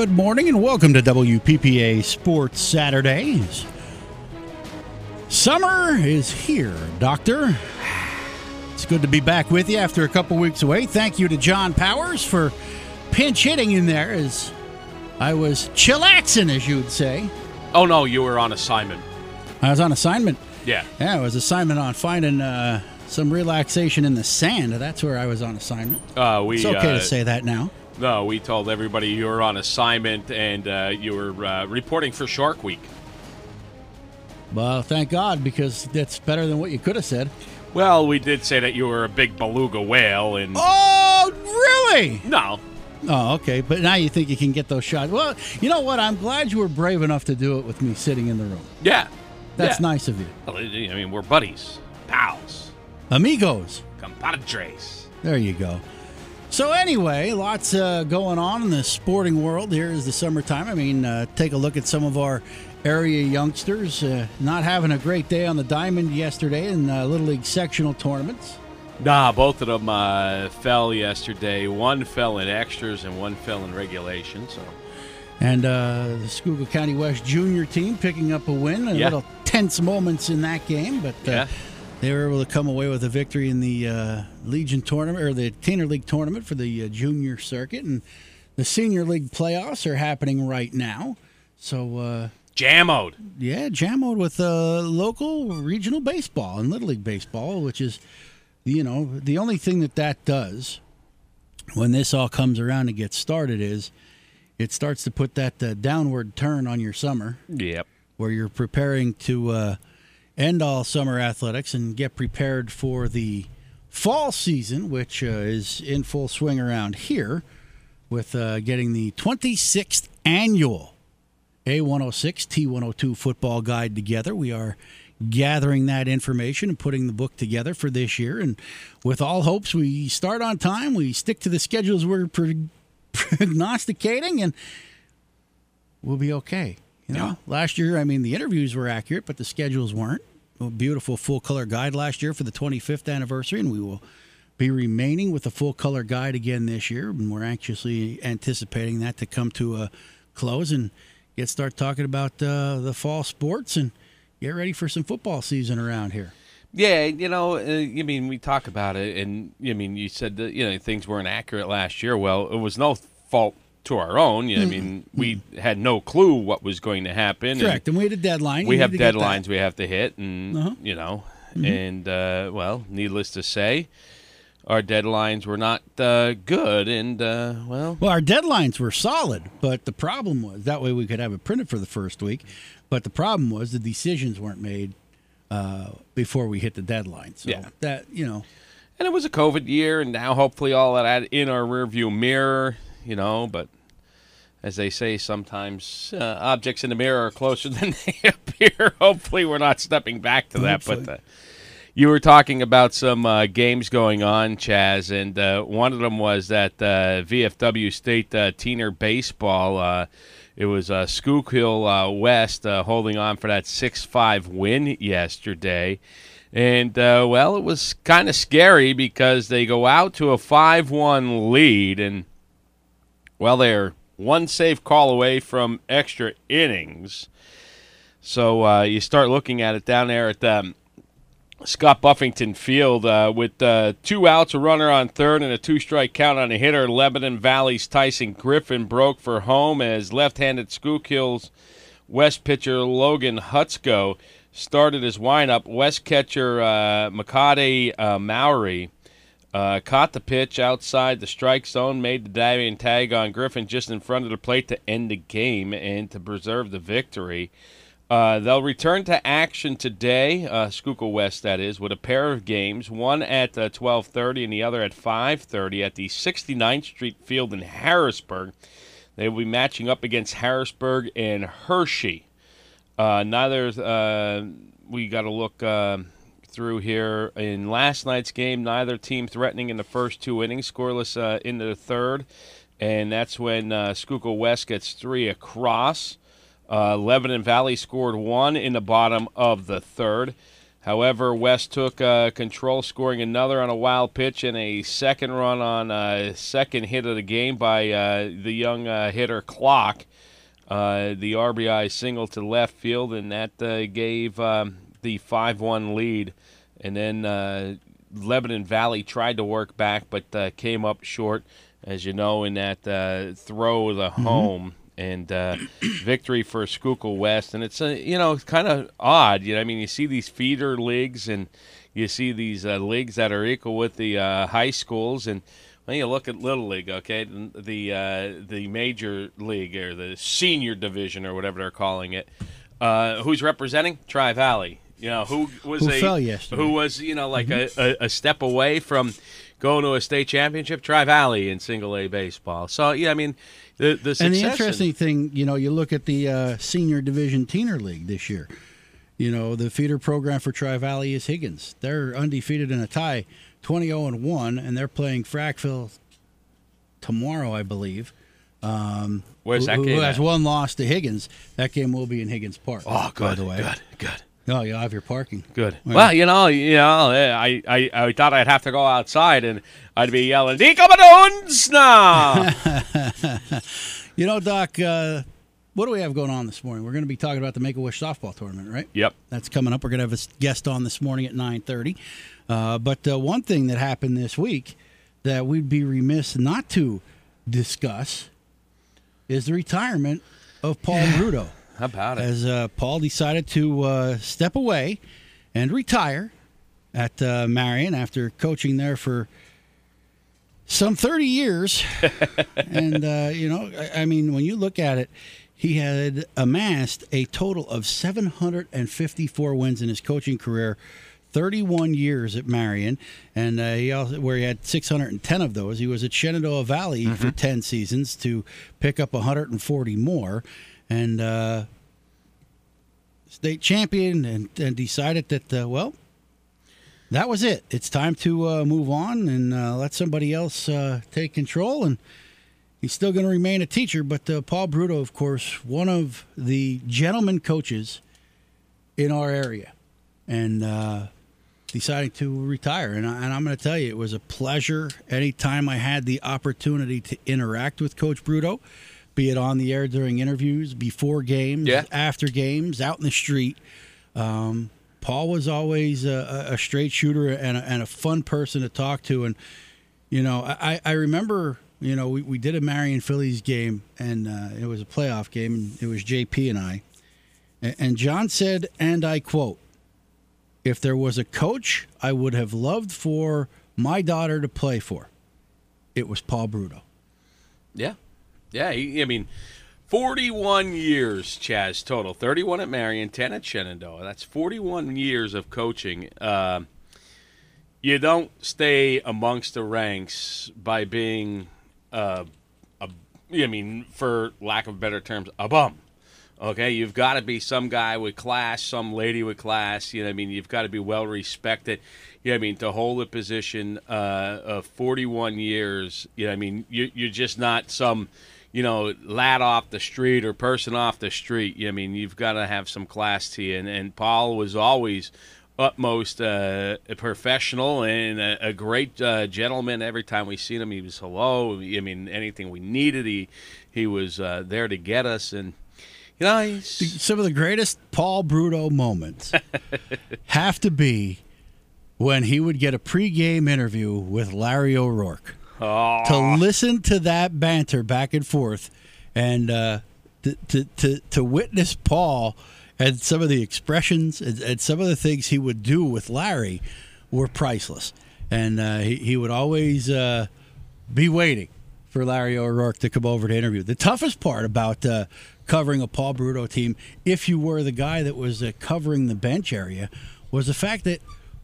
Good morning and welcome to WPPA Sports Saturdays. Summer is here, Doctor. It's good to be back with you after a couple weeks away. Thank you to John Powers for pinch hitting in there as I was chillaxing, as you would say. Oh no, you were on assignment. I was on assignment. Yeah. Yeah, it was assignment on finding uh, some relaxation in the sand. That's where I was on assignment. Uh, we It's okay uh, to say that now. No. We told everybody you were on assignment and uh, you were uh, reporting for Shark Week. Well, thank God because that's better than what you could have said. Well, we did say that you were a big beluga whale, and Oh, really? no, Oh, okay. But now you think you can get those shots. Well, you know what? I'm glad you were brave enough to do it with me sitting in the room. yeah, That's yeah. nice of you. Well, I mean, we're buddies, pals, Amigos. compadres. There you go. So anyway, lots uh, going on in the sporting world. Here is the summertime. I mean, uh, take a look at some of our area youngsters uh, not having a great day on the diamond yesterday in uh, little league sectional tournaments. Nah, both of them uh, fell yesterday. One fell in extras and one fell in regulation. So And uh, the Schuylkill County West junior team picking up a win. A Yeah. little tense moments in that game, but uh, Yeah. They were able to come away with a victory in the uh, Legion tournament or the Tanner League tournament for the uh, junior circuit. And the senior league playoffs are happening right now. So, uh, jammoed. yeah, jammed with uh, local regional baseball and Little League baseball, which is, you know, the only thing that that does when this all comes around and gets started is it starts to put that uh, downward turn on your summer Yep. where you're preparing to uh, end all summer athletics and get prepared for the fall season, which uh, is in full swing around here with uh, getting the 26th annual A106 T102 football guide together. We are gathering that information and putting the book together for this year. And with all hopes, we start on time, we stick to the schedules we're pro- prognosticating, and we'll be okay. You know, Yeah. last year, I mean, the interviews were accurate, but the schedules weren't. A beautiful full color guide last year for the 25th anniversary, and we will be remaining with the full color guide again this year. And we're anxiously anticipating that to come to a close and get start talking about uh, the fall sports and get ready for some football season around here. Yeah, you know, uh, I mean, we talk about it, and I mean, you said that you know things weren't accurate last year. Well, it was no fault to our own. You know, I mean, we had no clue what was going to happen. and Correct. And we had a deadline. We You have need to get that. deadlines we have to hit, and Uh-huh. you know, and uh, well, needless to say, our deadlines were not uh, good, and uh, well, Well, our deadlines were solid, but the problem was that way we could have it printed for the first week. But the problem was the decisions weren't made uh, before we hit the deadline. So Yeah. that you know, and it was a COVID year, and now hopefully all that in our rearview mirror, you know, but. As they say, sometimes uh, objects in the mirror are closer than they appear. Hopefully, we're not stepping back to that. But uh, you were talking about some uh, games going on, Chaz, and uh, one of them was that uh, VFW State uh, Teener Baseball. Uh, it was uh, Schuylkill uh, West uh, holding on for that 6 5 win yesterday. And, uh, well, it was kind of scary because they go out to a 5 1 lead, and, well, they're one safe call away from extra innings. So uh, you start looking at it down there at um, Scott Buffington Field uh, with uh, two outs, a runner on third, and a two strike count on a hitter. Lebanon Valley's Tyson Griffin broke for home as left handed Schuylkill's West pitcher Logan Hutsko started his windup. West catcher uh, Makade uh, Maori uh, caught the pitch outside the strike zone, made the diving tag on Griffin just in front of the plate to end the game and to preserve the victory. Uh, they'll return to action today, uh, Schuylkill West, that is, with a pair of games, one at uh, 12:30 and the other at 5:30 at the 69th Street Field in Harrisburg. They will be matching up against Harrisburg and Hershey. Uh, neither uh, we got to look uh, through here in last night's game. Neither team threatening in the first two innings, scoreless uh, into the third, and that's when uh, Schuylkill West gets three across. Uh, Lebanon Valley scored one in the bottom of the third. However, West took uh, control, scoring another on a wild pitch and a second run on a second hit of the game by uh, the young uh, hitter Clock. Uh, the RBI single to left field, and that uh, gave um, the 5 1 lead. And then uh, Lebanon Valley tried to work back, but came up short, as you know, in that throw the mm-hmm. home and uh, victory for Schuylkill West. And it's a, you know kind of odd. You know, I mean, you see these feeder leagues and you see these uh, leagues that are equal with the uh, high schools, and when you look at Little League, okay, the uh, the major league or the senior division or whatever they're calling it, uh, who's representing Tri Valley. You know, who was who a fell yesterday. who was you know like mm-hmm. a, a, a step away from going to a state championship, Tri Valley in single A baseball. So yeah, I mean, the, the and the interesting thing, you know, you look at the uh, senior division teener league this year. You know, the feeder program for Tri Valley is Higgins. They're undefeated in a tie, 20 0 and 1, and they're playing Frackville tomorrow, I believe. Um, Where's that who, game? Who has one loss to Higgins. That game will be in Higgins Park. Oh, good. By the way. Good, good. Oh, you'll have your parking. Good. Well, you know, you know, I, I, I thought I'd have to go outside and I'd be yelling, "Die now!" you know, Doc, uh, what do we have going on this morning? We're going to be talking about the Make a Wish softball tournament, right? Yep. That's coming up. We're going to have a guest on this morning at nine thirty. Uh, but uh, one thing that happened this week that we'd be remiss not to discuss is the retirement of Paul Brudo. How about it? As uh, Paul decided to uh, step away and retire at uh, Marian after coaching there for some 30 years. and, uh, you know, I, I, mean, when you look at it, he had amassed a total of 754 wins in his coaching career. 31 years at Marian, and uh, he also where he had 610 of those. He was at Shenandoah Valley mm-hmm. for 10 seasons to pick up 140 more and uh, state champion, and, and decided that uh, well, that was it. It's time to uh, move on and uh, let somebody else uh, take control. And he's still going to remain a teacher, but uh, Paul Bruto, of course, one of the gentleman coaches in our area, and deciding to retire. And, I, I'm going to tell you, it was a pleasure anytime I had the opportunity to interact with Coach Brudo be it on the air during interviews, before games, yeah. after games, out in the street. Um, Paul was always a, a straight shooter and a, and a, fun person to talk to. And, you know, I, I remember, you know, we, we did a Marian Phillies game, and uh, it was a playoff game, and it was JP and I. And John said, and I quote, if there was a coach I would have loved for my daughter to play for, it was Paul Bruto. Yeah. Yeah, he, I mean, 41 years, Chaz, total. 31 at Marian, 10 at Shenandoah. That's 41 years of coaching. Uh, you don't stay amongst the ranks by being, uh, a, I mean, for lack of better terms, a bum. Okay, you've got to be some guy with class, some lady with class. You know, I mean, you've got to be well respected. Yeah, I mean, to hold a position uh, of 41 years. You know, I mean, you, you're just not some you know, lad off the street or person off the street. I mean, you've got to have some class to you. And, and Paul was always utmost uh, professional and a, a great uh, gentleman. Every time we seen him, he was hello. I mean, anything we needed, he he was uh, there to get us. And you know, some of the greatest Paul Bruto moments have to be when he would get a pregame interview with Larry O'Rourke to listen to that banter back and forth, and uh, to, to, to to witness Paul and some of the expressions and, and, some of the things he would do with Larry were priceless. And uh, he, he would always uh, be waiting for Larry O'Rourke to come over to interview. The toughest part about uh, covering a Paul Brudo team, if you were the guy that was uh, covering the bench area, was the fact that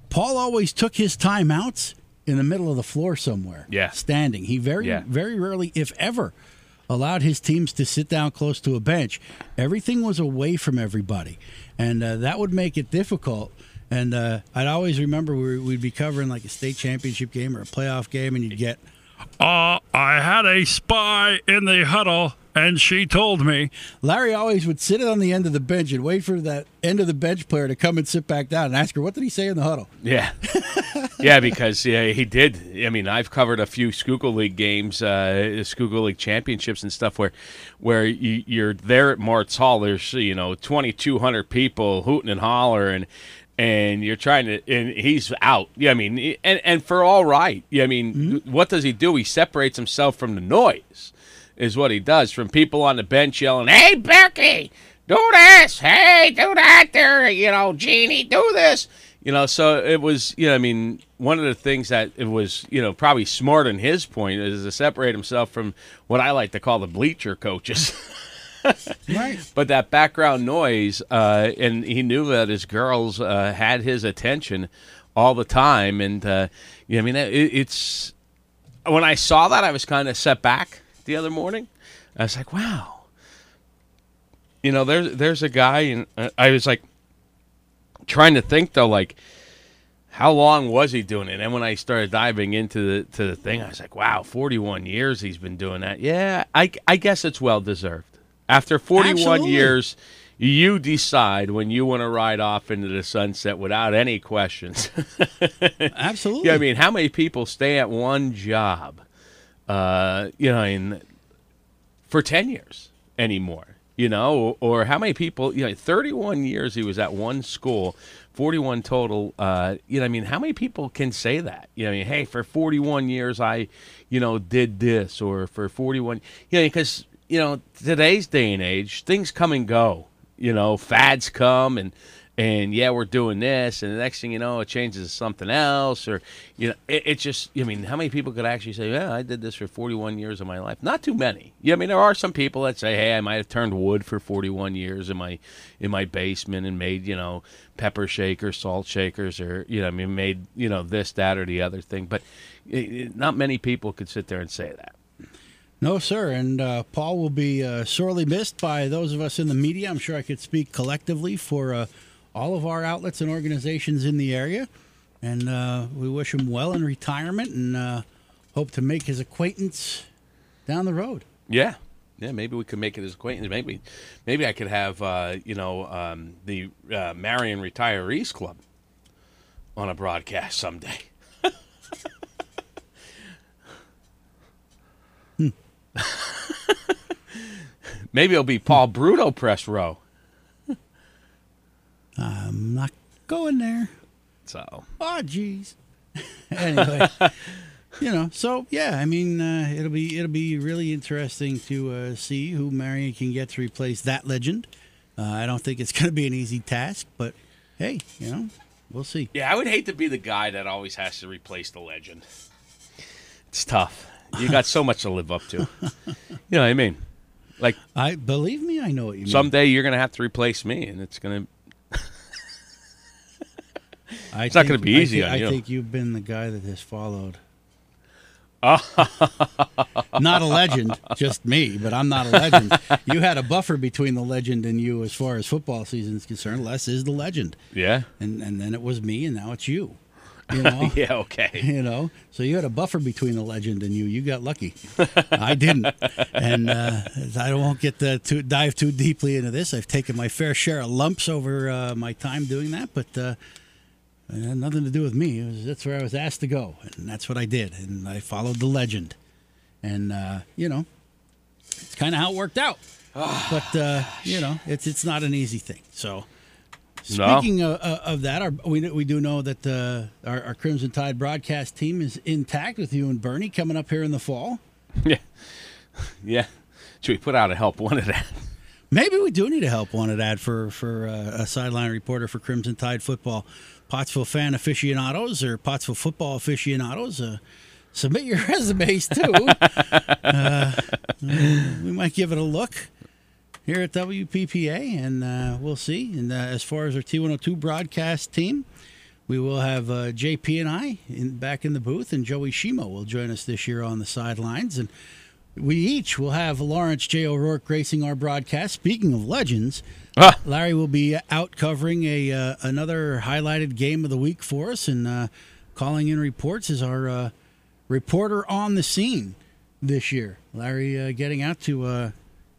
Paul always took his timeouts in the middle of the floor somewhere. Yeah. Standing. He very, yeah. very rarely, if ever, allowed his teams to sit down close to a bench. Everything was away from everybody. And uh, that would make it difficult. And uh, I'd always remember we'd be covering like a state championship game or a playoff game, and you'd get, uh, I had a spy in the huddle, and she told me. Larry always would sit on the end of the bench and wait for that end of the bench player to come and sit back down and ask her, what did he say in the huddle? Yeah. yeah, because yeah, he did. I mean, I've covered a few Schuylkill League games, uh, Schuylkill League championships and stuff where where you, you're there at Martz Hall. There's, you know, 2,200 people hooting and hollering and you're trying to and he's out yeah i mean and and for all right yeah i mean mm-hmm. what does he do he separates himself from the noise is what he does from people on the bench yelling, "Hey, Becky, do this! Hey, do that! There, you know, Jeannie, do this!" You know, so it was, you know, I mean, one of the things that it was, you know, probably smart in his point is to separate himself from what I like to call the bleacher coaches. right. But that background noise, uh, and he knew that his girls uh, had his attention all the time, and uh, you know, I mean, it, it's when I saw that, I was kind of set back the other morning. I was like, wow. You know, there's there's a guy, and uh, I was like trying to think though, like how long was he doing it? And when I started diving into the to the thing, I was like, wow, 41 years he's been doing that. Yeah, I I guess it's well deserved. After 41 Absolutely. years, you decide when you want to ride off into the sunset without any questions. Absolutely. yeah, I mean, how many people stay at one job uh, you know, in for ten years anymore. You know, or, or how many people? You know, thirty-one years he was at one school, forty-one total. Uh, you know, I mean, how many people can say that? You know, I mean, hey, for forty-one years I, you know, did this, or for forty-one, you know, because you know today's day and age, things come and go. You know, fads come and and yeah, we're doing this, and the next thing you know, it changes to something else, or you know, it, it's just. I mean, how many people could actually say, "Yeah, I did this for 41 years of my life"? Not too many. Yeah, I mean, there are some people that say, "Hey, I might have turned wood for 41 years in my in my basement and made you know pepper shakers, salt shakers, or you know, I mean, made you know this, that, or the other thing." But it, it, not many people could sit there and say that. No, sir. And uh, Paul will be uh, sorely missed by those of us in the media. I'm sure I could speak collectively for. Uh, all of our outlets and organizations in the area. And uh, we wish him well in retirement and uh, hope to make his acquaintance down the road. Yeah. Yeah, maybe we could make it his acquaintance. Maybe, maybe I could have uh, you know um, the uh, Marian Retirees Club on a broadcast someday. hmm. maybe it'll be Paul Bruto press row. I'm not going there. So. Oh, jeez. anyway, you know, so yeah, I mean, uh, it'll be it'll be really interesting to uh, see who Marian can get to replace that legend. Uh, I don't think it's going to be an easy task, but hey, you know, we'll see. Yeah, I would hate to be the guy that always has to replace the legend. It's tough. You got so much to live up to. You know what I mean? Like, I believe me, I know what you mean. Someday you're going to have to replace me, and it's going to I it's think, not going to be easy I, th- I think you've been the guy that has followed. not a legend, just me, but I'm not a legend. you had a buffer between the legend and you as far as football season is concerned. Les is the legend. Yeah. And and then it was me and now it's you. You know? yeah, okay. You know, so you had a buffer between the legend and you. You got lucky. I didn't, and uh, I won't get to, to dive too deeply into this. I've taken my fair share of lumps over uh, my time doing that, but uh, it had nothing to do with me. Was, that's where I was asked to go, and that's what I did. And I followed the legend. And uh, you know, it's kind of how it worked out. but uh, you know, it's it's not an easy thing. So, speaking no. of, of, that, our, we we do know that uh, our, our Crimson Tide broadcast team is intact with you and Bernie coming up here in the fall. Yeah, yeah. Should we put out a help wanted ad? Maybe we do need a help wanted ad for for uh, a sideline reporter for Crimson Tide football. Pottsville fan aficionados or Pottsville football aficionados, uh, submit your resumes too. uh, we might give it a look here at WPPA, and uh, we'll see. And uh, as far as our T102 broadcast team, we will have uh, JP and I in, back in the booth, and Joey Shimo will join us this year on the sidelines. And we each will have Lawrence J. O'Rourke gracing our broadcast. Speaking of legends, ah. Larry will be out covering a uh, another highlighted game of the week for us and uh, calling in reports as our uh, reporter on the scene this year. Larry uh, getting out to uh,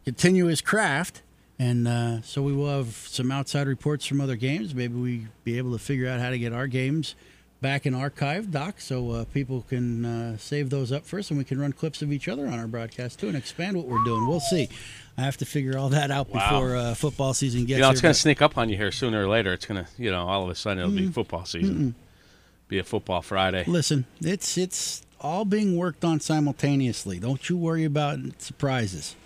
continue his craft. And uh, so we will have some outside reports from other games. Maybe we be able to figure out how to get our games back in archive, Doc, so uh, people can uh, save those up first, and we can run clips of each other on our broadcast too, and expand what we're doing. We'll see. I have to figure all that out Wow. before uh, football season gets You know, it's going to sneak up on you here sooner or later. It's going to, you know, all of a sudden it'll be football season. Be a football Friday. Listen, it's it's all being worked on simultaneously. Don't you worry about surprises.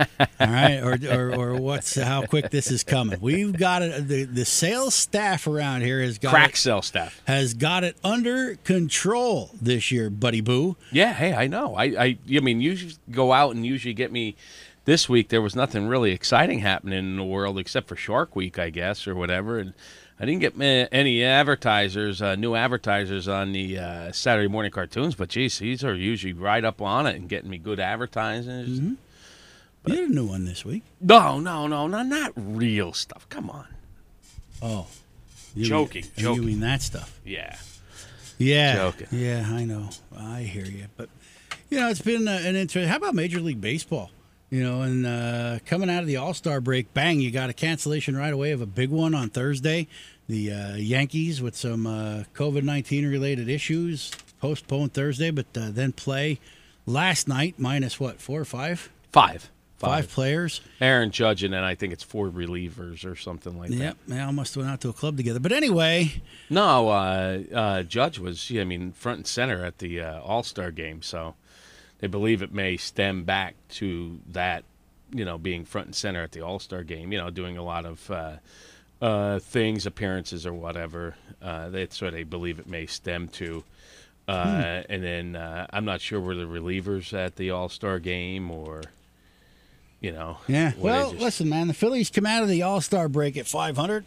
All right, or, or or what's how quick this is coming. We've got it. The the sales staff around here has got Crack it, cell staff. has got it under control this year, buddy boo. Yeah, hey, I know. I, I, I mean, you go out and usually get me. This week there was nothing really exciting happening in the world except for Shark Week, I guess, or whatever. And I didn't get any advertisers, uh, new advertisers on the uh, Saturday morning cartoons. But geez, these are usually right up on it and getting me good advertising. You had a new one this week. No, no, no, no, not real stuff. Come on. Oh, you Joking, mean, joking. You mean that stuff? Yeah. Yeah, Joking. yeah, I know. I hear you, but you know, it's been uh, an interesting. How about Major League Baseball? You know, and uh, coming out of the All Star break, bang! You got a cancellation right away of a big one on Thursday. The uh, Yankees with some uh, COVID nineteen related issues postponed Thursday, but uh, then play last night minus what four or five Five. Five players. Aaron Judge, and then I think it's four relievers or something like that. Yep, they all must have went out to a club together. But anyway, No, uh, uh, Judge was, yeah, I mean, front and center at the uh, All Star game. So they believe it may stem back to that, you know, being front and center at the All Star game, you know, doing a lot of uh, uh, things, appearances, or whatever. Uh, that's what they believe it may stem to. Uh, And then uh, I'm not sure were the relievers at the All Star game or, you know. Yeah. Well, just- listen, man, the Phillies come out of the All Star break at 500,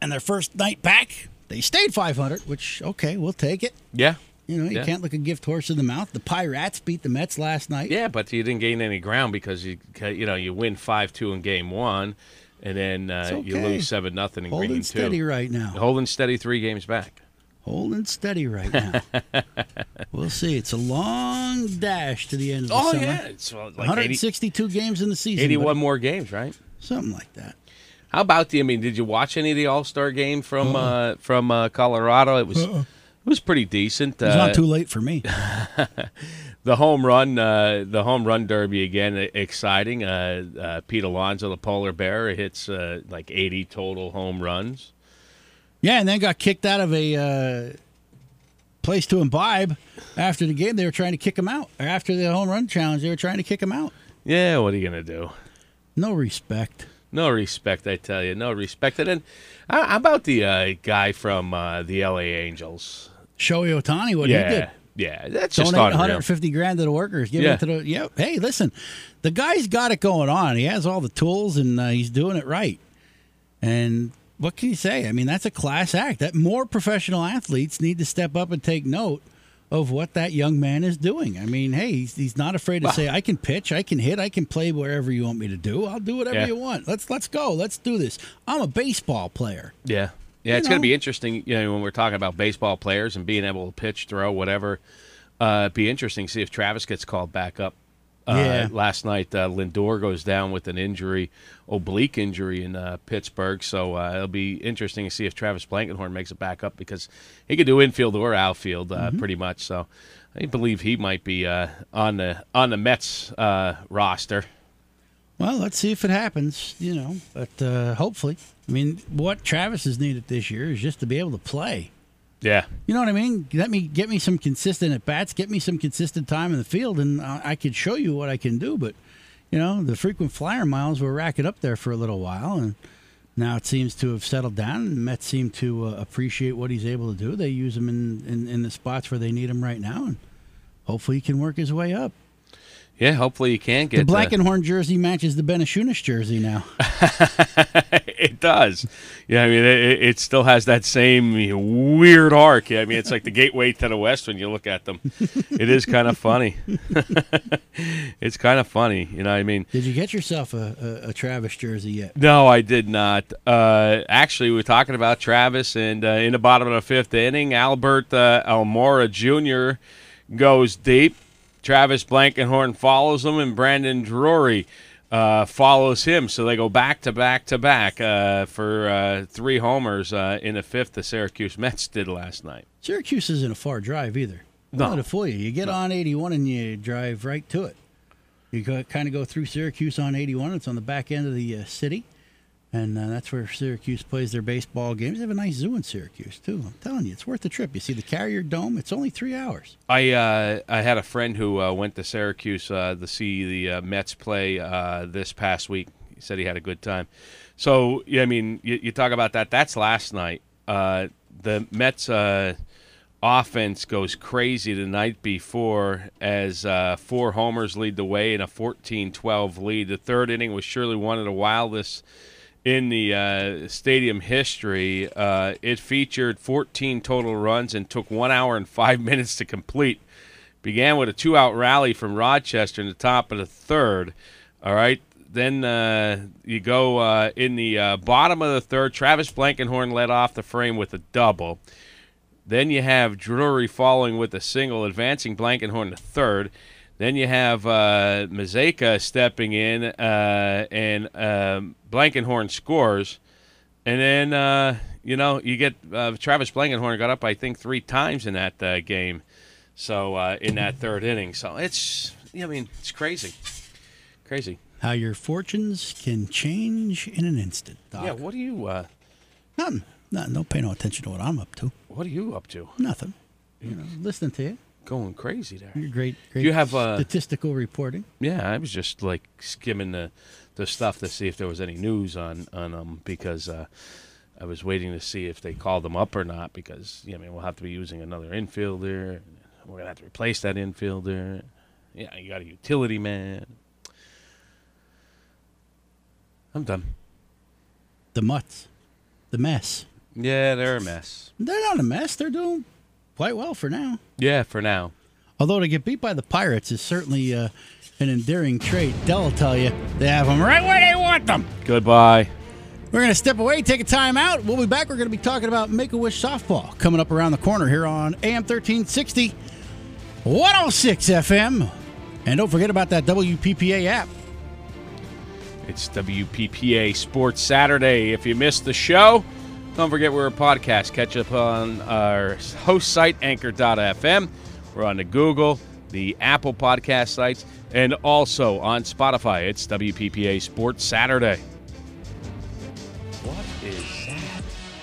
and their first night back, they stayed 500, which, okay, we'll take it. Yeah. You know, you Yeah. can't look a gift horse in the mouth. The Pirates beat the Mets last night. Yeah, but you didn't gain any ground because you you know you win five two in game one, and then uh, It's you lose seven nothing in Holding game steady two. right now. Holding steady three games back. Holding steady right now. we'll see. It's a long dash to the end of the season. Oh summer. yeah, it's like 80, 162 games in the season. 81 more games, right? Something like that. How about the? I mean, did you watch any of the All Star game from uh, from uh, Colorado? It was it was pretty decent. It's Uh, not too late for me. the home run, uh, the home run derby again, exciting. Uh, uh, Pete Alonso, the polar bear, hits uh, like 80 total home runs. Yeah, and then got kicked out of a uh, place to imbibe after the game. They were trying to kick him out. After the home run challenge, they were trying to kick him out. Yeah, what are you gonna do? No respect. No respect, I tell you. No respect. And then, uh, how about the uh, guy from uh, the LA Angels? Shohei Ohtani, what yeah, he did. yeah, that's just Donate unreal. 150 grand to the workers. Give Yeah. it to the yeah. Hey, listen, the guy's got it going on. He has all the tools and uh, he's doing it right. And what can you say? I mean, that's a class act. That more professional athletes need to step up and take note of what that young man is doing. I mean, hey, he's, he's not afraid to say, "I can pitch, I can hit, I can play wherever you want me to do. I'll do whatever Yeah. you want. Let's let's go. Let's do this. I'm a baseball player." Yeah, yeah, You it's going to be interesting. You know, when we're talking about baseball players and being able to pitch, throw, whatever. Uh, it'd be interesting to see if Travis gets called back up. Uh, Yeah. Last night, uh, Lindor goes down with an injury, oblique injury in uh, Pittsburgh. So uh, it'll be interesting to see if Travis Blankenhorn makes it back up because he could do infield or outfield uh, Mm-hmm. pretty much. So I believe he might be uh, on the on the Mets uh, roster. Well, let's see if it happens, you know. But uh, hopefully, I mean, what Travis has needed this year is just to be able to play. Yeah, You know what I mean? Let me get me some consistent at bats, get me some consistent time in the field, and I, could show you what I can do. But you know, the frequent flyer miles were racking up there for a little while, and now it seems to have settled down. And Mets seem to uh, appreciate what he's able to do. They use him in, in in the spots where they need him right now, and hopefully he can work his way up. Yeah. Hopefully you can get The black uh, and horn jersey matches the Benashunas jersey now. it does. Yeah, I mean, it, it still has that same weird arc. I mean, it's like the gateway to the west when you look at them. It is kind of funny. it's kind of funny, you know. what I mean, Did you get yourself a, a, a Travis jersey yet? no, I did not. Uh, actually, we are talking about Travis, and uh, in the bottom of the fifth inning, Albert uh, Almora Jr. goes deep. Travis Blankenhorn follows him, and Brandon Drury uh, follows him. So they go back to back to back uh, for uh, three homers uh, in the fifth. The Syracuse Mets did last night. Syracuse isn't a far drive either. No. Not to fool you. You get on 81 and you drive right to it. You go, kind of go through Syracuse on 81. It's on the back end of the uh, city. And uh, that's where Syracuse plays their baseball games. They have a nice zoo in Syracuse, too. I'm telling you, it's worth the trip. You see the Carrier Dome, it's only three hours. I uh, I had a friend who uh, went to Syracuse uh, to see the uh, Mets play uh, this past week. He said he had a good time. So yeah, I mean, you, you talk about that. That's last night. The Mets offense goes crazy the night before as uh, four homers lead the way in a 14-12 lead. The third inning was surely one of the wildest in the uh, stadium history. Uh, it featured 14 total runs and took one hour and five minutes to complete. Began with a two out rally from Rochester in the top of the third. All right. Then uh, you go uh, in the uh, bottom of the third. Travis Blankenhorn led off the frame with a double. Then you have Drury following with a single, advancing Blankenhorn to third. Then you have uh, Mazeika stepping in, uh, and um, Blankenhorn scores. And then, uh, you know, you get uh, Travis Blankenhorn got up, I think, three times in that uh, game. So, uh, in that third inning. So, it's, I mean, it's crazy. Crazy. How your fortunes can change in an instant, Doc. Yeah, what are you, uh, Nothing. No, no, pay no attention to what I'm up to. what are you up to? Nothing. You know, listening to you. Going crazy there. Great, great You have, uh, statistical reporting. Yeah, I was just like skimming the the stuff to see if there was any news on on them because uh, I was waiting to see if they called them up or not because you know, I mean we'll have to be using another infielder. We're gonna have to replace that infielder. Yeah, you got a utility man. I'm done. The Mutts. The mess. Yeah, they're a mess. They're not a mess. They're doing quite well for now. Yeah, for now. Although to get beat by the Pirates is certainly uh, an endearing trait. Dell will tell you they have them right where they want them. Goodbye. We're going to step away, take a time out. We'll be back. We're going to be talking about Make a Wish softball coming up around the corner here on AM 1360, 106 FM. And don't forget about that WPPA app. It's WPPA Sports Saturday. If you missed the show, don't forget we're a podcast. Catch up on our host site, anchor.fm. We're on the Google, the Apple podcast sites, and also on Spotify. It's WPPA Sports Saturday.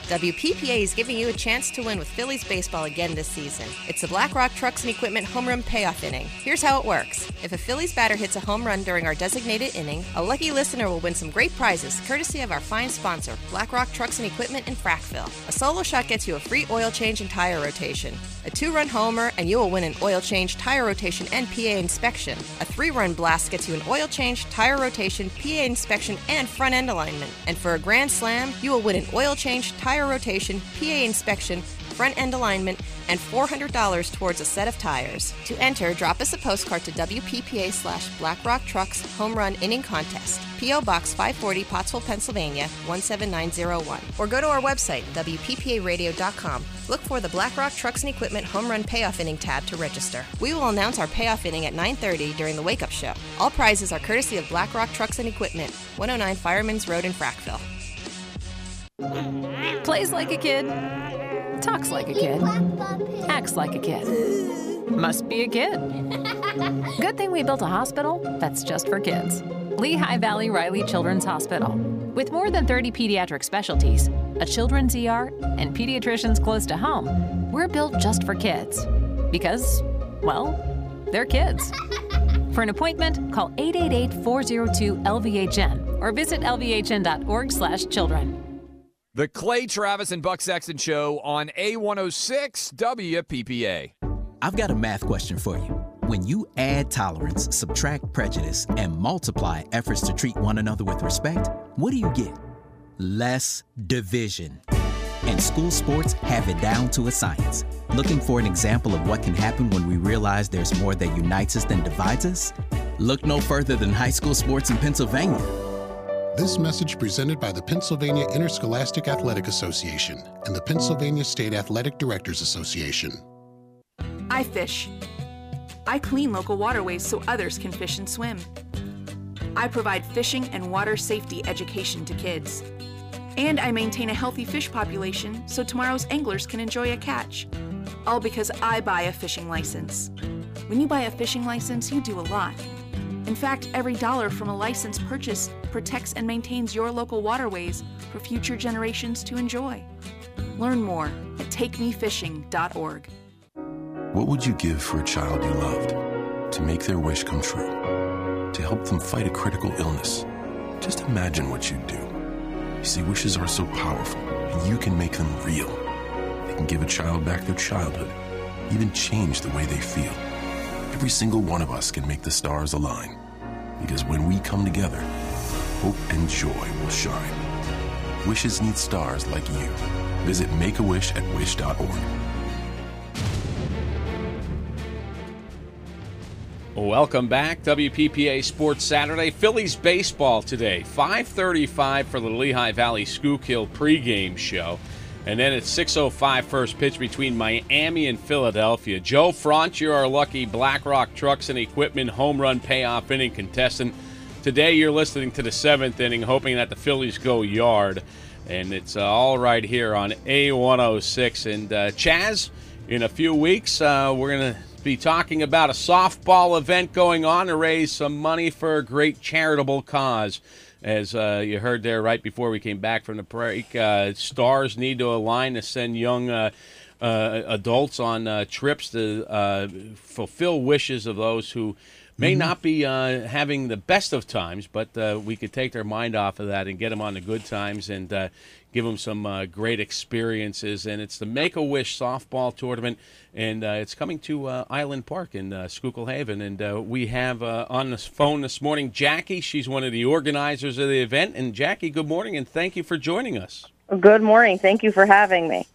WPPA is giving you a chance to win with Phillies baseball again this season. It's the BlackRock Trucks and Equipment home run payoff inning. Here's how it works. If a Phillies batter hits a home run during our designated inning, a lucky listener will win some great prizes courtesy of our fine sponsor, BlackRock Trucks and Equipment in Frackville. A solo shot gets you a free oil change and tire rotation. A two-run homer and you will win an oil change, tire rotation, and PA inspection. A three-run blast gets you an oil change, tire rotation, PA inspection, and front end alignment. And for a grand slam, you will win an oil change, tire rotation, PA inspection, front end alignment, and $400 towards a set of tires. To enter, drop us a postcard to WPPA slash Blackrock Trucks Home Run Inning Contest, P.O. Box 540, Pottsville, Pennsylvania 17901. Or go to our website, WPPARadio.com. Look for the Blackrock Trucks and Equipment Home Run Payoff Inning tab to register. We will announce our payoff inning at 9.30 during the Wake Up Show. All prizes are courtesy of Blackrock Trucks and Equipment, 109 Fireman's Road in Frackville. Plays like a kid. Talks like a kid. Acts like a kid. Must be a kid. Good thing we built a hospital that's just for kids. Lehigh Valley Riley Children's Hospital. With more than 30 pediatric specialties, a children's ER, and pediatricians close to home, we're built just for kids. Because, well, they're kids. For an appointment, call 888-402-LVHN or visit lvhn.org/children. The Clay Travis and Buck Sexton Show on A106 WPPA. I've got a math question for you. When you add tolerance, subtract prejudice, and multiply efforts to treat one another with respect, what do you get? Less division. And school sports have it down to a science. Looking for an example of what can happen when we realize there's more that unites us than divides us? Look no further than high school sports in Pennsylvania. This message presented by the Pennsylvania Interscholastic Athletic Association and the Pennsylvania State Athletic Directors Association. I fish. I clean local waterways so others can fish and swim. I provide fishing and water safety education to kids. And I maintain a healthy fish population so tomorrow's anglers can enjoy a catch. All because I buy a fishing license. When you buy a fishing license, you do a lot. In fact, every dollar from a license purchase protects and maintains your local waterways for future generations to enjoy. Learn more at takemefishing.org. What would you give for a child you loved? To make their wish come true? To help them fight a critical illness? Just imagine what you'd do. You see, wishes are so powerful, and you can make them real. They can give a child back their childhood, even change the way they feel. Every single one of us can make the stars align. Because when we come together, hope and joy will shine. Wishes need stars like you. Visit Make-A-Wish at wish.org. Welcome back, WPPA Sports Saturday. Phillies baseball today, 5:35 for the Lehigh Valley Schuylkill pregame show, and then it's 6:05 first pitch between Miami and Philadelphia. Joe Front, you're our lucky BlackRock Trucks and Equipment home run payoff inning contestant. Today, you're listening to the seventh inning, hoping that the Phillies go yard, and it's uh, all right here on A106. And uh, Chaz, in a few weeks, uh, we're gonna be talking about a softball event going on to raise some money for a great charitable cause. As uh, you heard there right before we came back from the break, uh, stars need to align to send young uh, uh adults on uh, trips to uh, fulfill wishes of those who may Mm-hmm. not be uh, having the best of times, but uh, we could take their mind off of that and get them on the good times and uh, give them some uh, great experiences. And it's the Make a Wish softball tournament, and uh, it's coming to uh, Island Park in uh, Schuylkill Haven. And uh, we have uh, on the phone this morning Jackie. She's one of the organizers of the event. And Jackie, good morning, and thank you for joining us. Good morning. Thank you for having me.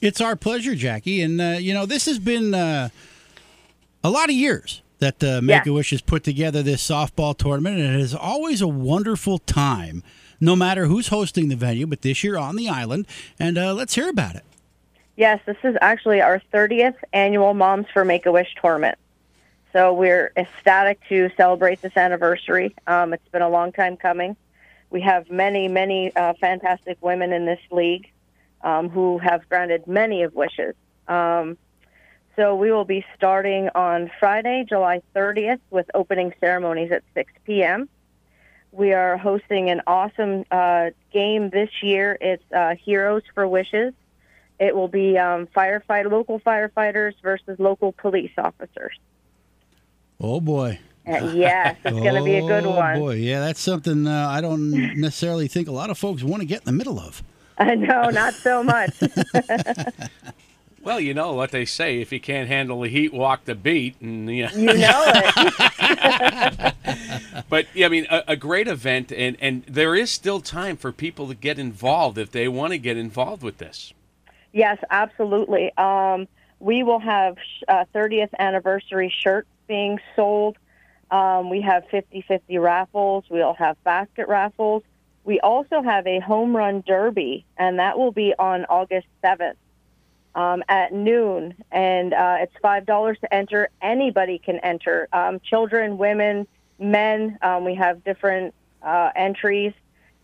It's our pleasure, Jackie. And, uh, you know, this has been uh, a lot of years that uh, Make a Wish has put together this softball tournament, and it is always a wonderful time, no matter who's hosting the venue, but this year on the island. And uh, let's hear about it. Yes, this is actually our 30th annual Moms for Make a Wish tournament. So we're ecstatic to celebrate this anniversary. Um, it's been a long time coming. We have many, many uh, fantastic women in this league um, who have granted many of wishes. Um, so we will be starting on Friday, July 30th, with opening ceremonies at 6 p.m. We are hosting an awesome uh, game this year. It's uh, Heroes for Wishes. It will be um, firefight local firefighters versus local police officers. Oh, boy. Uh, yes, it's going to be a good Oh, one. boy. Yeah, that's something uh, I don't necessarily think a lot of folks want to get in the middle of. no, not so much. Well, you know what they say: if you can't handle the heat, walk the beat. And yeah. You know it. but yeah, I mean, a, a great event, and and there is still time for people to get involved if they want to get involved with this. Yes, absolutely. Um, we will have uh, 30th anniversary shirts being sold. Um, we have 50 50 raffles. We'll have basket raffles. We also have a home run derby, and that will be on August 7th um, at noon. And uh, it's $5 to enter. Anybody can enter um, children, women, men. Um, we have different uh, entries.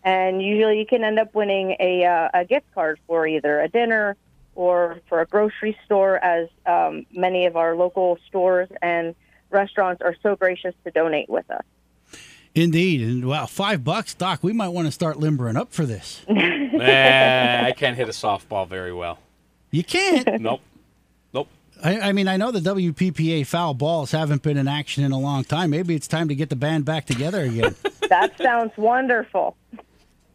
And usually you can end up winning a, uh, a gift card for either a dinner or for a grocery store, as um, many of our local stores and restaurants are so gracious to donate with us. Indeed. And wow, five bucks, Doc, we might want to start limbering up for this. Eh, I can't hit a softball very well. You can't. Nope. Nope. I, I mean, I know the WPPA foul balls haven't been in action in a long time. Maybe it's time to get the band back together again. that sounds wonderful.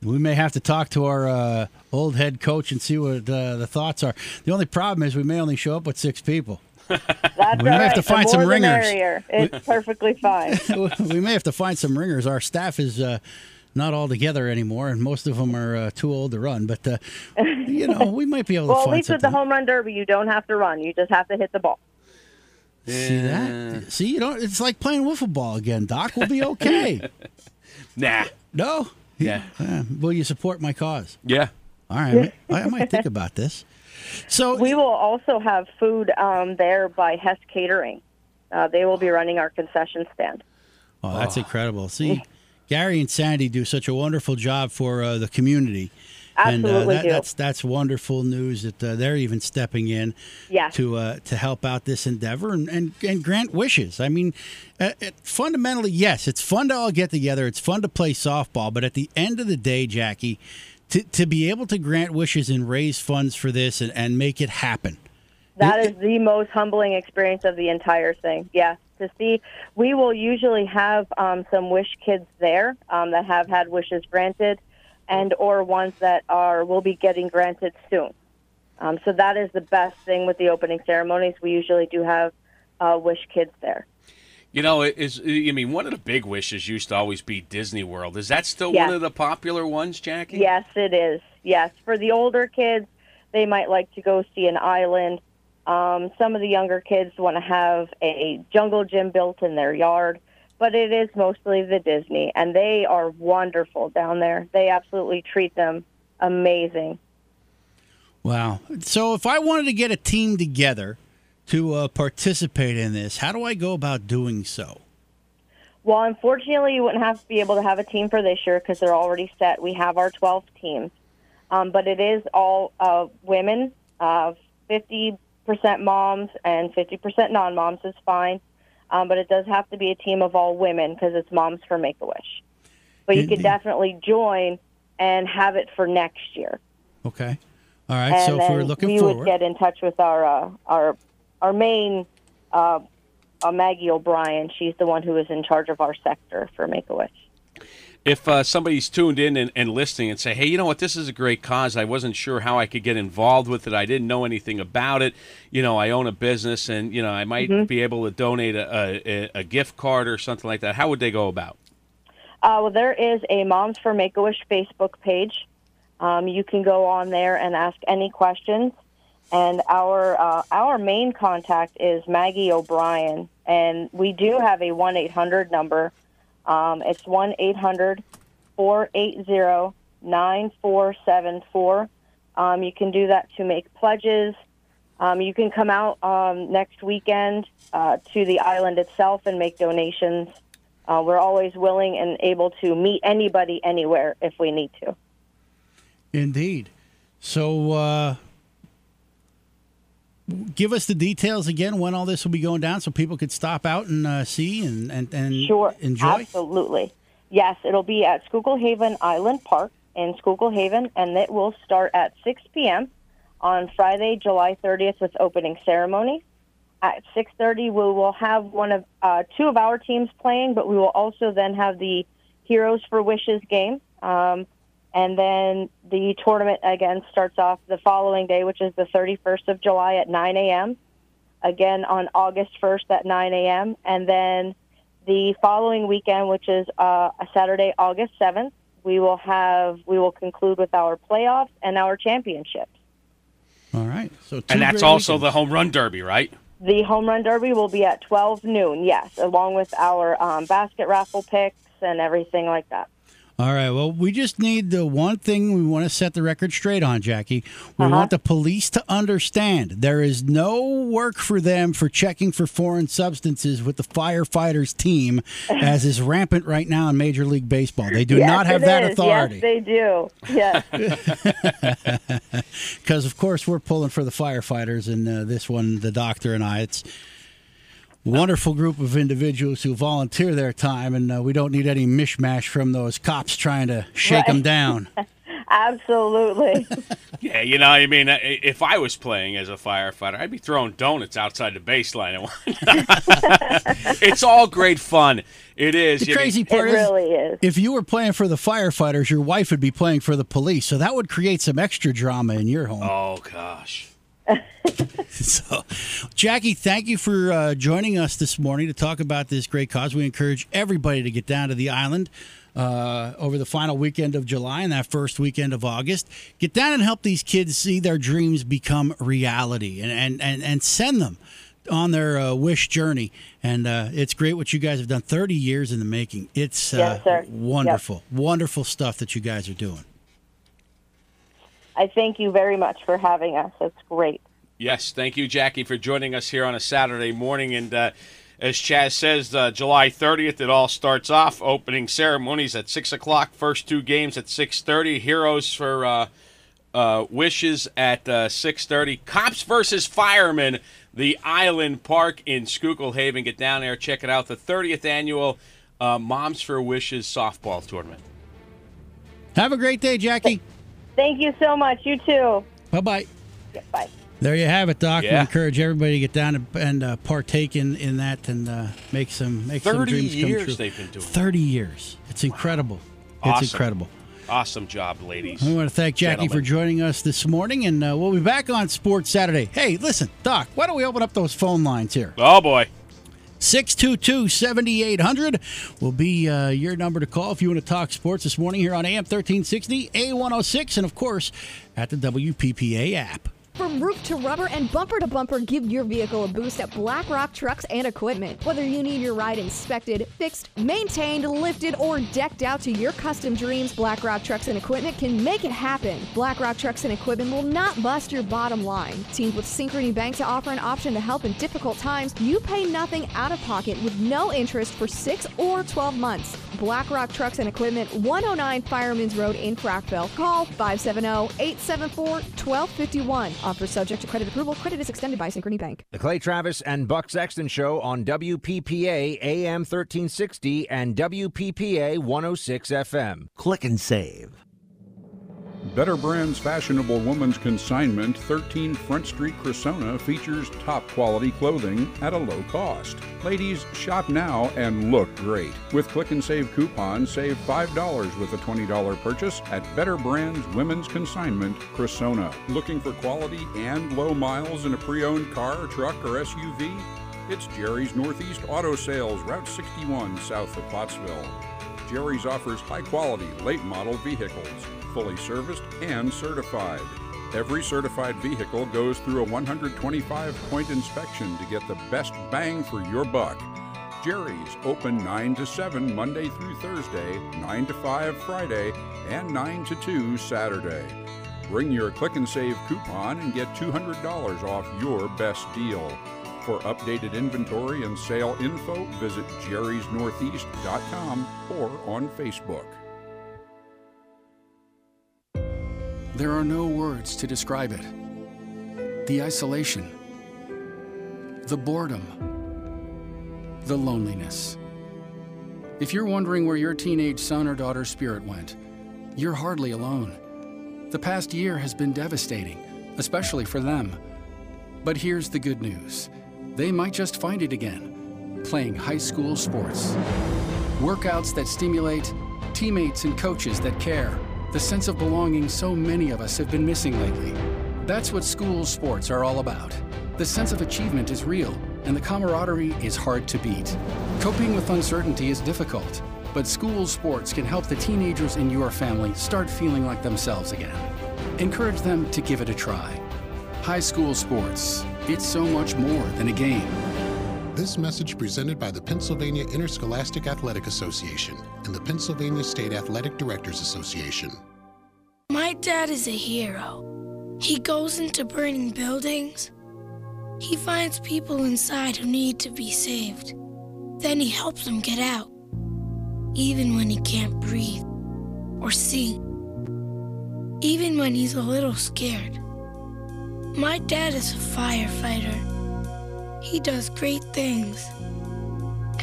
we may have to talk to our uh, old head coach and see what uh, the thoughts are. The only problem is we may only show up with six people. That's We all may have to find some ringers. merrier. It's perfectly fine. we may have to find some ringers. Our staff is uh, not all together anymore, and most of them are uh, too old to run. But uh, you know, we might be able to well, at find least with the home run derby, you don't have to run. You just have to hit the ball. See that? See, you don't. It's like playing wiffle ball again, Doc. We'll be okay. Nah. no. Yeah. Uh, will you support my cause? Yeah. All right. I, I might think about this. So we will also have food um, there by Hess Catering. Uh, they will be running our concession stand. Oh, that's incredible. See, Gary and Sandy do such a wonderful job for uh, the community. Absolutely and uh, that, that's that's wonderful news that uh, they're even stepping in Yes. to uh, to help out this endeavor and, and, and grant wishes. I mean, uh, it, fundamentally, yes, it's fun to all get together. It's fun to play softball, but at the end of the day, Jackie, to, to be able to grant wishes and raise funds for this and, and make it happen. That is the most humbling experience of the entire thing. Yeah, to see, we will usually have um, some wish kids there um, that have had wishes granted, and or ones that are will be getting granted soon. Um, so that is the best thing with the opening ceremonies. We usually do have uh, wish kids there. You know, it is I mean, one of the big wishes used to always be Disney World. Is that still Yes. one of the popular ones, Jackie? Yes, it is. Yes, for the older kids, they might like to go see an island. Um, some of the younger kids want to have a jungle gym built in their yard, but it is mostly the Disney, and they are wonderful down there. They absolutely treat them amazing. Wow. So if I wanted to get a team together to uh, participate in this, how do I go about doing so? Well, unfortunately, you wouldn't have to be able to have a team for this year because they're already set. We have our 12 teams, um, but it is all uh, women. Uh, 50% moms and 50% non-moms is fine, um, but it does have to be a team of all women because it's Moms for Make a Wish. But you could definitely join and have it for next year. Okay. All right. and so if we're looking we forward, we would get in touch with our uh, our our main uh, uh, Maggie O'Brien. She's the one who is in charge of our sector for Make a Wish. If uh, somebody's tuned in and, and listening and say, hey, you know what, this is a great cause. I wasn't sure how I could get involved with it. I didn't know anything about it. You know, I own a business and, you know, I might Mhm. be able to donate a, a, a gift card or something like that. How would they go about? Uh, well, there is a Moms for Make a Wish Facebook page. Um, you can go on there and ask any questions. And our uh, our main contact is Maggie O'Brien, and we do have a one eight hundred number. Um, it's one eight hundred four eight zero nine four seven four. Um, you can do that to make pledges. Um, you can come out um, next weekend uh, to the island itself and make donations. Uh, we're always willing and able to meet anybody anywhere if we need to. indeed. So uh, give us the details again when all this will be going down so people could stop out and uh, see and, and, and Sure, enjoy. absolutely. Yes, it'll be at Schuylkill Haven Island Park in Schuylkill Haven, and it will start at 6 p.m. on Friday, July 30th, with opening ceremony. At 6:30, we will have one of uh, two of our teams playing, but we will also then have the Heroes for Wishes game. Um, and then the tournament again starts off the following day, which is the 31st of July at 9 a.m. Again on August 1st at 9 a.m. And then the following weekend, which is uh, a Saturday, August 7th, we will have we will conclude with our playoffs and our championships. All right. So two And that's also weekends. the home run derby, right? The home run derby will be at 12 noon, yes, along with our um, basket raffle picks and everything like that. All right. Well, we just need the one thing we want to set the record straight on, Jackie. We Uh-huh. want the police to understand there is no work for them for checking for foreign substances with the firefighters team, as is rampant right now in Major League Baseball. They do Yes, not have that is. authority. Yes, they do. Yes. Because, of course, we're pulling for the firefighters, and uh, this one, the doctor and I, it's wonderful group of individuals who volunteer their time, and uh, we don't need any mishmash from those cops trying to shake them down. Absolutely. Yeah, you know, I mean, uh, if I was playing as a firefighter, I'd be throwing donuts outside the baseline. it's all great fun. It is. The You know, crazy part is, is. if you were playing for the firefighters, your wife would be playing for the police, so that would create some extra drama in your home. Oh gosh. so, Jackie, thank you for uh, joining us this morning to talk about this great cause. We encourage everybody to get down to the island uh, over the final weekend of July and that first weekend of August. Get down and help these kids see their dreams become reality and, and, and, and send them on their uh, wish journey. And uh, it's great what you guys have done 30 years in the making. It's uh, Yes, wonderful, wonderful stuff that you guys are doing. I thank you very much for having us. It's great. Yes, thank you, Jackie, for joining us here on a Saturday morning. And uh, as Chaz says, uh, July 30th, it all starts off. Opening ceremonies at 6 o'clock. First two games at 6.30. Heroes for uh, uh, Wishes at uh, 6.30. Cops versus Firemen, the Island Park in Schuylkill Haven. Get down there, check it out. The 30th annual uh, Moms for Wishes softball tournament. Have a great day, Jackie. Thank you so much. You too. Bye bye. Yeah, bye. There you have it, Doc. We encourage everybody to get down and, and uh, partake in, in that and uh, make some make some dreams come years true. they've been doing. Thirty years. It's incredible. It's Awesome. incredible. Awesome job, ladies. I want to thank Jackie for joining us this morning, and uh, we'll be back on Sports Saturday. Hey, listen, Doc, why don't we open up those phone lines here? Oh, boy. 622 7800 will be uh, your number to call if you want to talk sports this morning here on AM 1360, A106, and of course at the WPPA app. From roof to rubber and bumper to bumper, give your vehicle a boost at Black Rock Trucks and Equipment. Whether you need your ride inspected, fixed, maintained, lifted, or decked out to your custom dreams, Black Rock Trucks and Equipment can make it happen. Black Rock Trucks and Equipment will not bust your bottom line. Teamed with Synchrony Bank to offer an option to help in difficult times, you pay nothing out of pocket with no interest for 6 or 12 months. Black Rock Trucks and Equipment, 109 Fireman's Road in Frackville. Call 570-874-1251. Offer subject to credit approval. Credit is extended by Synchrony Bank. The Clay Travis and Buck Sexton Show on WPPA AM 1360 and WPPA 106 FM. Click and save. Better Brands Fashionable Woman's Consignment, 13 Front Street, Cressona, features top quality clothing at a low cost. Ladies, shop now and look great. With Click and Save coupons, save $5 with a $20 purchase at Better Brands Women's Consignment, Cressona. Looking for quality and low miles in a pre owned car, truck, or SUV? It's Jerry's Northeast Auto Sales, Route 61, south of Pottsville. Jerry's offers high quality, late model vehicles, fully serviced and certified. Every certified vehicle goes through a 125 point inspection to get the best bang for your buck. Jerry's open 9 to 7 Monday through Thursday, 9 to 5 Friday, and 9 to 2 Saturday. Bring your Click and Save coupon and get $200 off your best deal. For updated inventory and sale info, visit jerrysnortheast.com or on Facebook. There are no words to describe it. The isolation, the boredom, the loneliness. If you're wondering where your teenage son or daughter's spirit went, you're hardly alone. The past year has been devastating, especially for them. But here's the good news they might just find it again, playing high school sports. Workouts that stimulate, teammates and coaches that care, the sense of belonging so many of us have been missing lately. That's what school sports are all about. The sense of achievement is real, and the camaraderie is hard to beat. Coping with uncertainty is difficult, but school sports can help the teenagers in your family start feeling like themselves again. Encourage them to give it a try. High school sports, it's so much more than a game. This message presented by the Pennsylvania Interscholastic Athletic Association and the Pennsylvania State Athletic Directors Association. My dad is a hero. He goes into burning buildings. He finds people inside who need to be saved. Then he helps them get out, even when he can't breathe or see, even when he's a little scared. My dad is a firefighter. He does great things.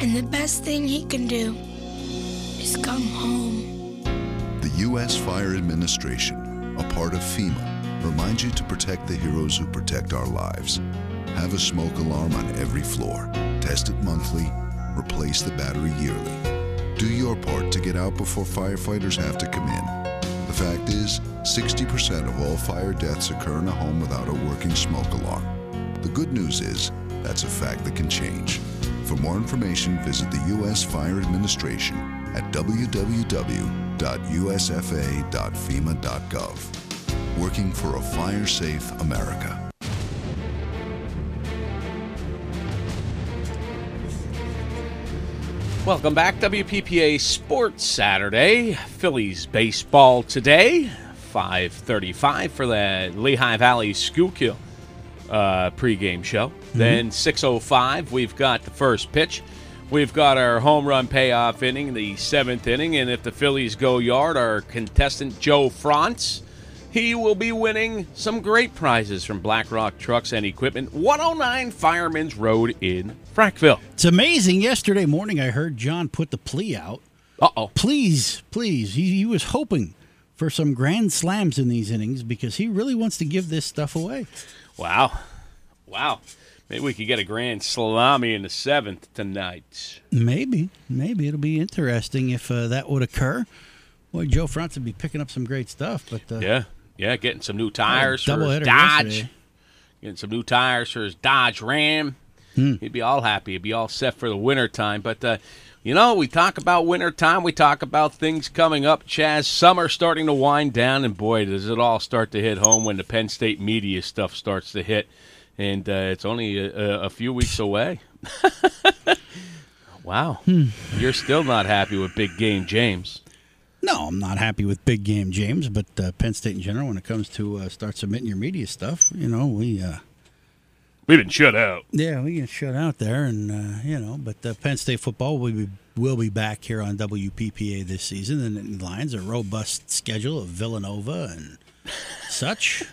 And the best thing he can do is come home. The U.S. Fire Administration, a part of FEMA, reminds you to protect the heroes who protect our lives. Have a smoke alarm on every floor. Test it monthly. Replace the battery yearly. Do your part to get out before firefighters have to come in. The fact is, 60% of all fire deaths occur in a home without a working smoke alarm. The good news is, that's a fact that can change. For more information, visit the U.S. Fire Administration at www.usfa.fema.gov. Working for a fire safe America. Welcome back, WPPA Sports Saturday. Phillies baseball today, 5:35 for the Lehigh Valley Schuylkill uh, pregame show. Then 6:05, we've got the first pitch. We've got our home run payoff inning, the seventh inning, and if the Phillies go yard, our contestant Joe France, he will be winning some great prizes from BlackRock Trucks and Equipment, 109 Fireman's Road in Frackville. It's amazing. Yesterday morning, I heard John put the plea out. Uh oh. Please, please. He, he was hoping for some grand slams in these innings because he really wants to give this stuff away. Wow. Wow. Maybe we could get a grand salami in the seventh tonight. Maybe, maybe it'll be interesting if uh, that would occur. Boy, Joe France would be picking up some great stuff. But uh, Yeah. Yeah, getting some new tires for his Dodge. yesterday. Getting some new tires for his Dodge Ram. Hmm. He'd be all happy. He'd be all set for the winter time. But uh, you know, we talk about winter time. We talk about things coming up. Chaz, summer starting to wind down, and boy, does it all start to hit home when the Penn State media stuff starts to hit. And uh, it's only a, a few weeks away. wow, Hmm. you're still not happy with Big Game James. No, I'm not happy with Big Game James, but uh, Penn State in general, when it comes to uh, start submitting your media stuff, you know, we uh, We've been shut out. yeah we get shut out there, and uh, you know, but uh, Penn State football will be will be back here on WPPA this season, and it lines a robust schedule of Villanova and such.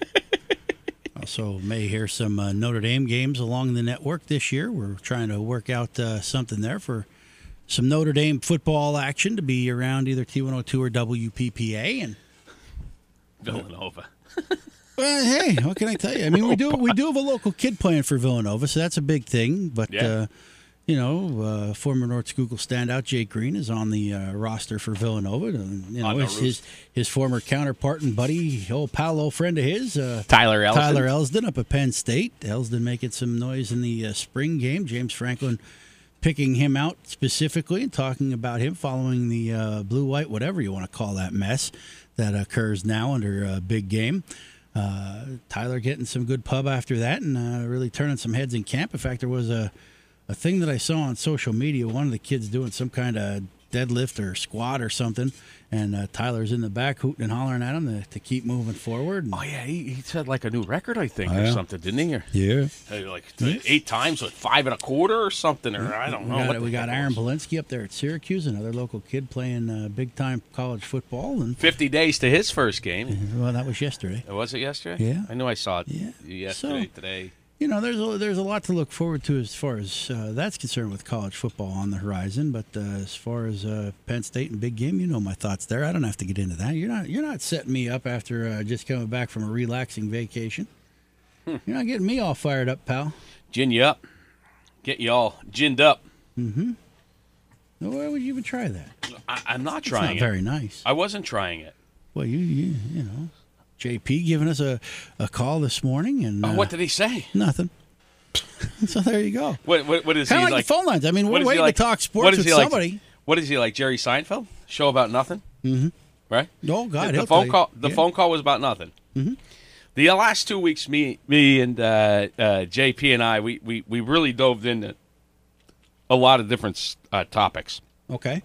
also, may hear some uh, Notre Dame games along the network this year. We're trying to work out uh, something there for some Notre Dame football action to be around either T102 or WPPA, and Villanova. Well, hey, what can I tell you? I mean, we do we do have a local kid playing for Villanova, so that's a big thing. But Yeah. uh, you know, uh, former North Schuylkill standout Jake Green is on the uh, roster for Villanova. And, you know, his, his his former counterpart and buddy, old pal, old friend of his, uh, Tyler Elsdon. Tyler Elsdon up at Penn State. Elsdon making some noise in the uh, spring game. James Franklin picking him out specifically and talking about him following the uh, blue white whatever you want to call that mess that occurs now under uh, big game. Uh, Tyler getting some good pub after that and uh, really turning some heads in camp. In fact, there was a a thing that I saw on social media. One of the kids doing some kind of deadlift or squat or something, and uh, Tyler's in the back hooting and hollering at him to, to keep moving forward. Oh yeah, he, he said like a new record, I think, Oh, or yeah. something, didn't he? Or, Yeah. like eight times with five and a quarter or something, or I don't We know. got, we got Aaron. Polinsky up there at Syracuse, another local kid playing uh, big time college football, and Fifty days to his first game. well, that was yesterday. Was it yesterday? Yeah. I knew I saw it Yeah. yesterday, So- today. You know, there's a, there's a lot to look forward to as far as uh, that's concerned with college football on the horizon. But uh, as far as uh, Penn State and big game, you know my thoughts there. I don't have to get into that. You're not you're not setting me up after uh, just coming back from a relaxing vacation. Hmm. You're not getting me all fired up, pal. Gin you up, get you all ginned up. Mm-hmm. Why would you even try that? I, I'm not trying. It's not it. very nice. I wasn't trying it. Well, you you you know, JP giving us a, a call this morning, and Oh, uh, what did he say? nothing. so there you go. What what, what is Kind he like, like? the phone lines. I mean, what we're waiting like- to talk sports with like- somebody. What is he like, Jerry Seinfeld? Show about nothing, Mm-hmm. right? Oh God, the he'll phone call. The Yeah. phone call was about nothing. Mhm. The last two weeks, me, me, and uh, uh, JP and I, we, we, we really dove into a lot of different uh, topics. Okay.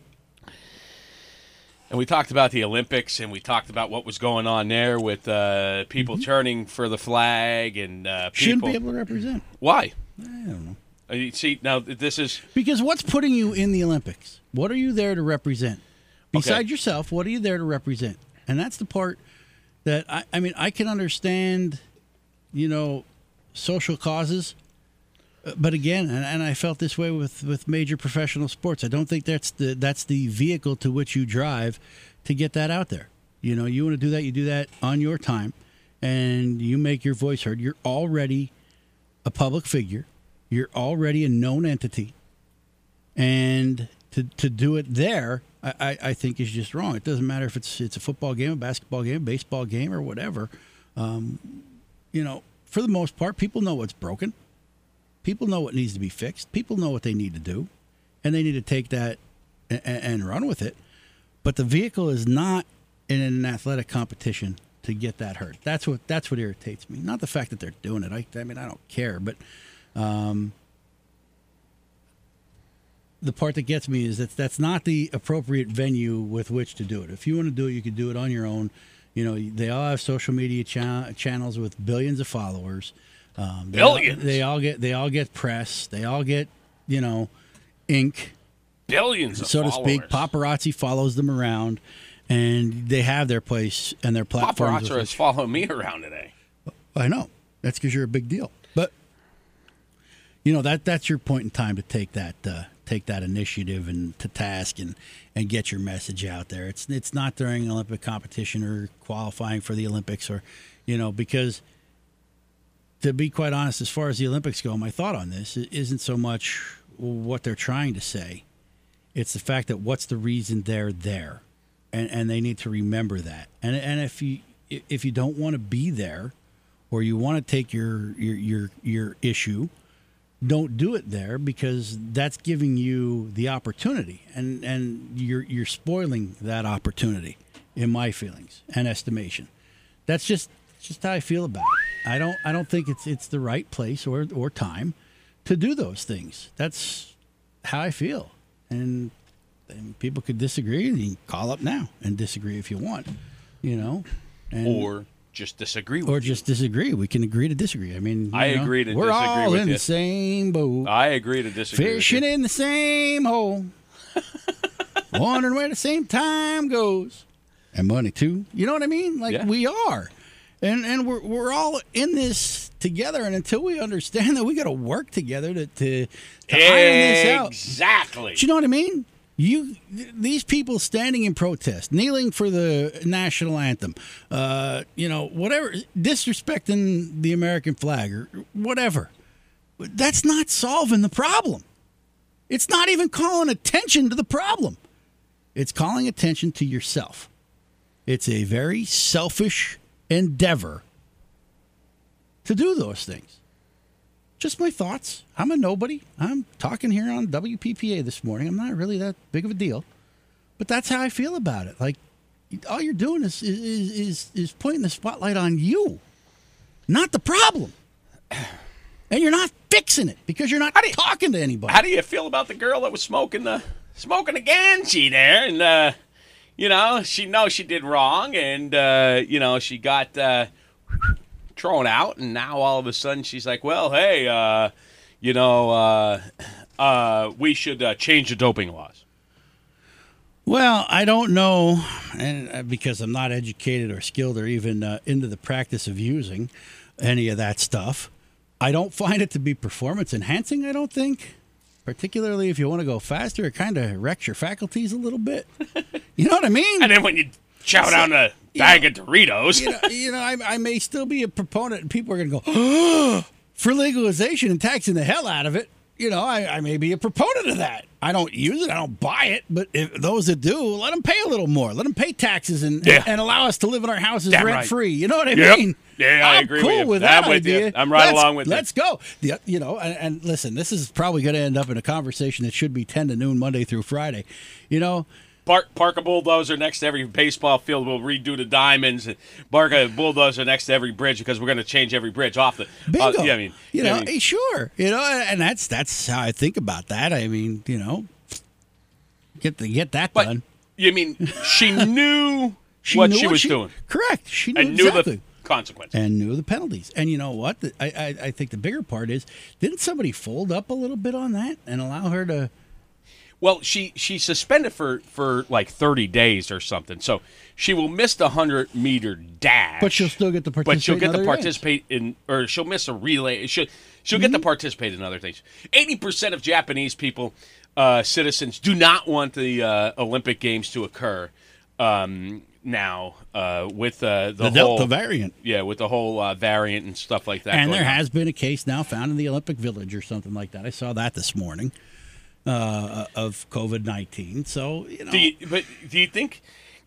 And we talked about the Olympics, and we talked about what was going on there with uh, people turning for the flag and uh, Mm-hmm. Shouldn't people. be able to represent. Why? I don't know. Uh, you see, now this is Because what's putting you in the Olympics? What are you there to represent? Besides yourself, what are you there to represent? And that's the part that I, I mean, I can understand, you know, social causes. But again, and, and I felt this way with, with major professional sports. I don't think that's the that's the vehicle to which you drive to get that out there. You know, you want to do that, you do that on your time, and you make your voice heard. You're already a public figure. You're already a known entity, and to to do it there, I, I, I think is just wrong. It doesn't matter if it's it's a football game, a basketball game, a baseball game, or whatever. Um, you know, for the most part, people know what's broken. People know what needs to be fixed. People know what they need to do, and they need to take that and, and run with it. But the vehicle is not in an athletic competition to get that hurt. That's what that's what irritates me. Not the fact that they're doing it. I, I mean, I don't care, but um, the part that gets me is that that's not the appropriate venue with which to do it. If you want to do it, you could do it on your own. You know, they all have social media cha- channels with billions of followers. Um, they all- they all get they all get press. They all get you know, ink, Billions of so to speak. Paparazzi follows them around, and they have their place and their platform. Paparazzi is following me around today. I know. That's because you're a big deal. But you know that that's your point in time to take that uh, take that initiative and to task and and get your message out there. It's it's not during Olympic competition or qualifying for the Olympics or you know because to be quite honest, as far as the Olympics go, my thought on this isn't so much what they're trying to say. It's the fact that what's the reason they're there, and and they need to remember that. And and if you if you don't want to be there, or you want to take your your your your issue, don't do it there because that's giving you the opportunity, and and you're you're spoiling that opportunity, in my feelings and estimation. That's just just how I feel about it. I don't I don't think it's it's the right place or or time to do those things. That's how I feel, and, and people could disagree. And you can call up now and disagree if you want, you know, and, Or just disagree with or you. just disagree. We can agree to disagree. I mean, I know, agree to we're disagree all with in you. the same boat, I agree to disagree. fishing in the same hole, wondering where the same time goes, and money too. You know what I mean? Like Yeah. we are, and and we're we're all in this together. And until we understand that we got to work together to to, to iron this out. Exactly. Do you know what I mean? You, th- these people standing in protest, kneeling for the national anthem, uh, you know, whatever, disrespecting the American flag or whatever. That's not solving the problem. It's not even calling attention to the problem. It's calling attention to yourself. It's a very selfish endeavor to do those things. Just my thoughts. I'm a nobody. I'm talking here on WPPA this morning. I'm not really that big of a deal, but that's how I feel about it. Like all you're doing is is is, is pointing the spotlight on you, not the problem, and you're not fixing it because you're not talking to anybody. How do you feel about the girl that was smoking the smoking the ganji there? And uh, you know, she knows she did wrong, and uh, you know, she got uh, thrown out, and now all of a sudden she's like, "Well, hey, uh, you know, uh, uh, we should uh, change the doping laws." Well, I don't know, and because I'm not educated or skilled or even into the practice of using any of that stuff, I don't find it to be performance enhancing. I don't think, particularly if you want to go faster, it kind of wrecks your faculties a little bit. You know what I mean? And then when you chow down a bag of Doritos, you know, you know I, I may still be a proponent, and people are going to go for legalization and taxing the hell out of it. You know, I, I may be a proponent of that. I don't use it, I don't buy it, but if those that do, let them pay a little more. Let them pay taxes and Yeah. and allow us to live in our houses Damn rent right. free. You know what I Yep. mean? Yeah, I I'm agree cool with with I'm that with you. idea. I'm right Let's- along with you. Let's go. The, you know, and, and listen, this is probably going to end up in a conversation that should be ten to noon Monday through Friday. You know, Park, park a bulldozer next to every baseball field. We'll redo the diamonds. And park a bulldozer next to every bridge because we're going to change every bridge off the. Bingo. Uh, yeah, I mean, you know, I mean, sure. You know, and that's that's how I think about that. I mean, you know, get the get that done. you mean she knew She what knew she what was she- doing Correct. She knew and knew exactly. the consequences and knew the penalties. And you know what? I, I I think the bigger part is didn't somebody fold up a little bit on that and allow her to? Well, she she's suspended for for like thirty days or something. So she will miss the hundred meter dash, But she'll still get to but she'll get to participate in, or she'll miss a relay. She'll she'll get to Mm-hmm. participate in other things. Eighty percent of Japanese people, uh, citizens, do not want the uh, Olympic Games to occur. Um, now uh, with uh, the, The Delta whole- variant. yeah, with the whole uh, variant and stuff like that. and there on. has been a case now found in the Olympic Village or something like that. I saw that this morning uh, of COVID nineteen. So you know, Do you, but do you think?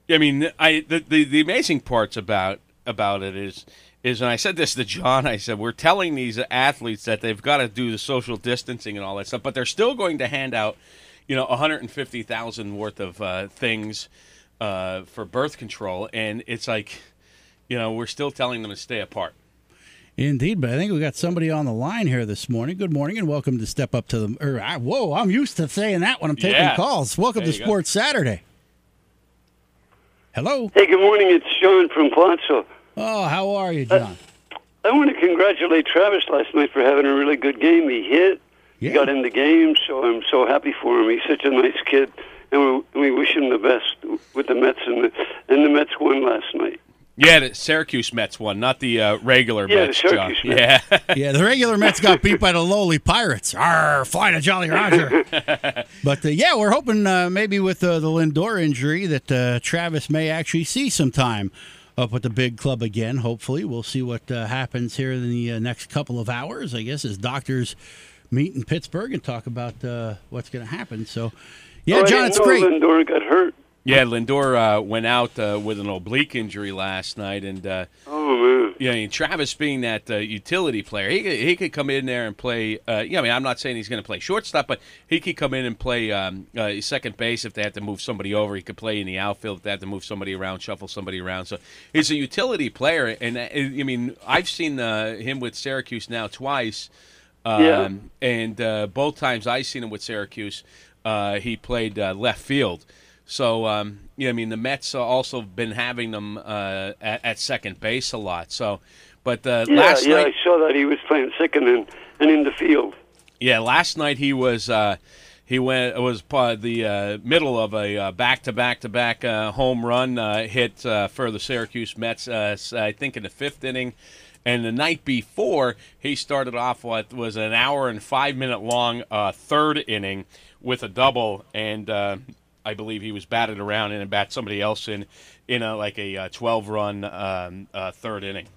I mean, I the, the the amazing parts about about it is is, and I said this to John. I said we're telling these athletes that they've got to do the social distancing and all that stuff, but they're still going to hand out, you know, 150,000 worth of uh, things uh, for birth control, and it's like, you know, we're still telling them to stay apart. Indeed, but I think we got somebody on the line here this morning. Good morning and welcome to Step Up to the. Or, ah, whoa, I'm used to saying that when I'm taking Yeah. calls. Welcome There to you go. Sports Saturday. Hello. Hey, good morning. It's Sean from Quanso. Oh, how are you, John? I want to congratulate Travis last night for having a really good game. He hit, he got in the game, so I'm so happy for him. He's such a nice kid, and we, we wish him the best with the Mets, and the, and the Mets won last night. Yeah, the Syracuse Mets won, not the uh, regular Yeah, the Mets. Syracuse John. Mets. Yeah. yeah, the regular Mets got beat by the lowly Pirates. Arr, fly to Jolly Roger. but uh, yeah, we're hoping uh, maybe with uh, the Lindor injury that uh, Travis may actually see some time up with the big club again. Hopefully, we'll see what uh, happens here in the uh, next couple of hours. I guess as doctors meet in Pittsburgh and talk about uh, what's going to happen. So, yeah, Oh, I John, didn't it's know great. Lindor got hurt. Yeah, Lindor uh, went out uh, with an oblique injury last night, and uh, oh man, yeah, and Travis being that uh, utility player, he could, he could come in there and play. Uh, yeah, I mean, I'm not saying he's going to play shortstop, but he could come in and play um, uh, second base if they have to move somebody over. He could play in the outfield if they have to move somebody around, shuffle somebody around. So he's a utility player, and uh, I mean, I've seen uh, him with Syracuse now twice. Um, Yeah. And uh, both times I've seen him with Syracuse, uh, he played uh, left field. So, um, yeah, I mean, the Mets also been having them uh, at, at second base a lot. So, but uh, yeah, last yeah, night, I saw that he was playing second and and in the field. yeah, last night he was uh, he went it was part the uh, middle of a back to back to back uh, home run uh, hit uh, for the Syracuse Mets. Uh, I think in the fifth inning. And the night before, he started off what was an hour and five minute long uh, third inning with a double, and uh, I believe he was batted around and bat somebody else in in a like a twelve run um, uh, third inning.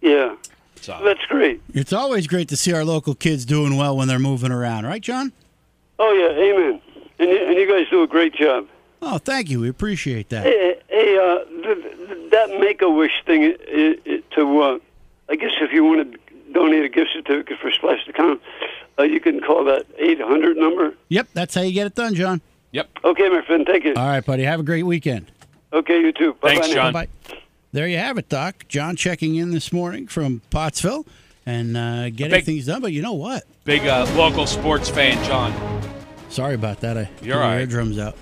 Yeah, So that's great. It's always great to see our local kids doing well when they're moving around, right, John? Oh yeah, amen. And you, and you guys do a great job. Oh, thank you. We appreciate that. Hey, hey uh, th- th- that Make a Wish thing i i to, uh, I guess if you want to donate a gift certificate for Splash.com, uh, you can call that 800 number. Yep, that's how you get it done, John. Yep. Okay, my friend, thank you. All right, buddy. Have a great weekend. Okay, you too. Bye-bye now. Bye. There you have it, Doc. John checking in this morning from Pottsville and uh, getting big- things done. But you know what? Big uh, local sports fan, John. Sorry about that. I You're your all right. eardrums out.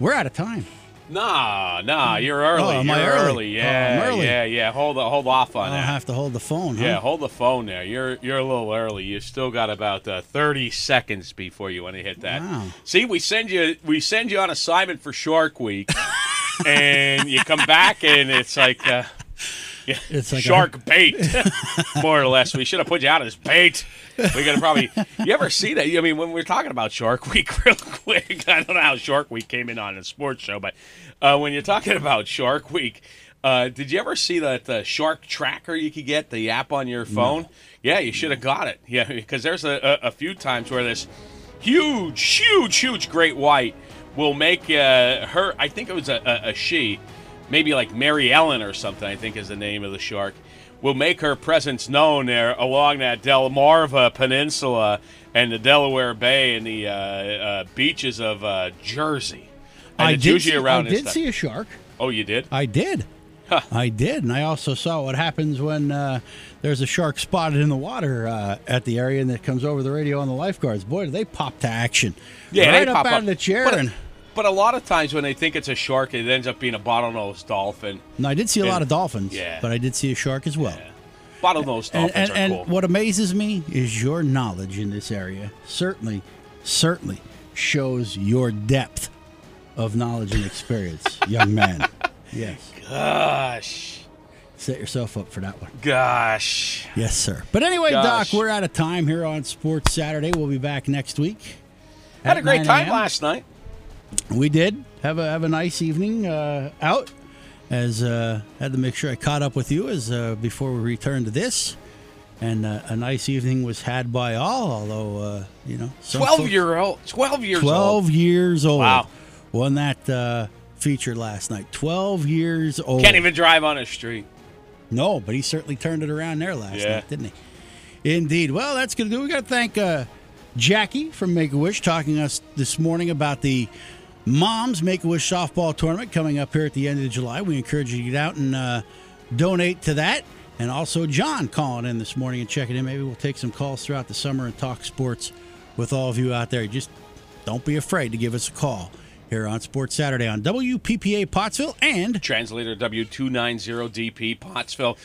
We're out of time. Nah, nah, you're early. Oh, am you're I early? Yeah, Oh, I'm early. yeah, yeah. Hold hold off on I'll that. have to hold the phone. Huh? Yeah, hold the phone there. You're you're a little early. You still got about uh, 30 seconds before you want to hit that. Wow. See, we send you we send you on assignment for Shark Week, and you come back and it's like. Uh, yeah, It's like a- shark bait, more or less. We should have put you out as bait. We gotta probably. You ever see that? I mean, when we're talking about Shark Week, real quick, I don't know how Shark Week came in on a sports show, but uh, when you're talking about Shark Week, uh, did you ever see that uh, Shark Tracker you could get the app on your phone? Yeah, you should have got it. Yeah, because there's a, a, a few times where this huge, huge, huge great white will make uh, her. I think it was a, a, a she, maybe like Mary Ellen or something. I think is the name of the shark. Will make her presence known there along that Delmarva Peninsula and the Delaware Bay and the uh, uh, beaches of uh, Jersey. And I did, see, I did see a shark. Oh, you did? I did. I did, and I also saw what happens when uh, there's a shark spotted in the water uh, at the area, and it comes over the radio on the lifeguards. Boy, do they pop to action! Yeah, right they up out up. of the chair. But, and but a lot of times when they think it's a shark, it ends up being a bottlenose dolphin. no, I did see a And- lot of dolphins, Yeah. but I did see a shark as well. Bottlenose And, dolphins and, are and cool. what amazes me is your knowledge in this area. Certainly, certainly shows your depth of knowledge and experience, young man. Yes, Gosh. set yourself up for that one. Gosh. Yes, sir. But anyway, Gosh. Doc, we're out of time here on Sports Saturday. We'll be back next week. Had a great time last night. We did have a have a nice evening uh, out. As uh, had to make sure I caught up with you as uh, before we returned to this, and uh, a nice evening was had by all. Although uh, you know, 12 folks- year old. 12 years 12 old. years old. Wow. Won that uh, feature last night. 12 years old. Can't even drive on a street. No, but he certainly turned it around there last Yeah. night, didn't he? Indeed. Well, that's to do. We got to thank uh, Jackie from Make a Wish talking to us this morning about the Moms Make a Wish softball tournament coming up here at the end of July. We encourage you to get out and uh, donate to that. And also John calling in this morning and checking in. Maybe we'll take some calls throughout the summer and talk sports with all of you out there. Just don't be afraid to give us a call here on Sports Saturday on WPPA Pottsville and Translator W290DP Pottsville.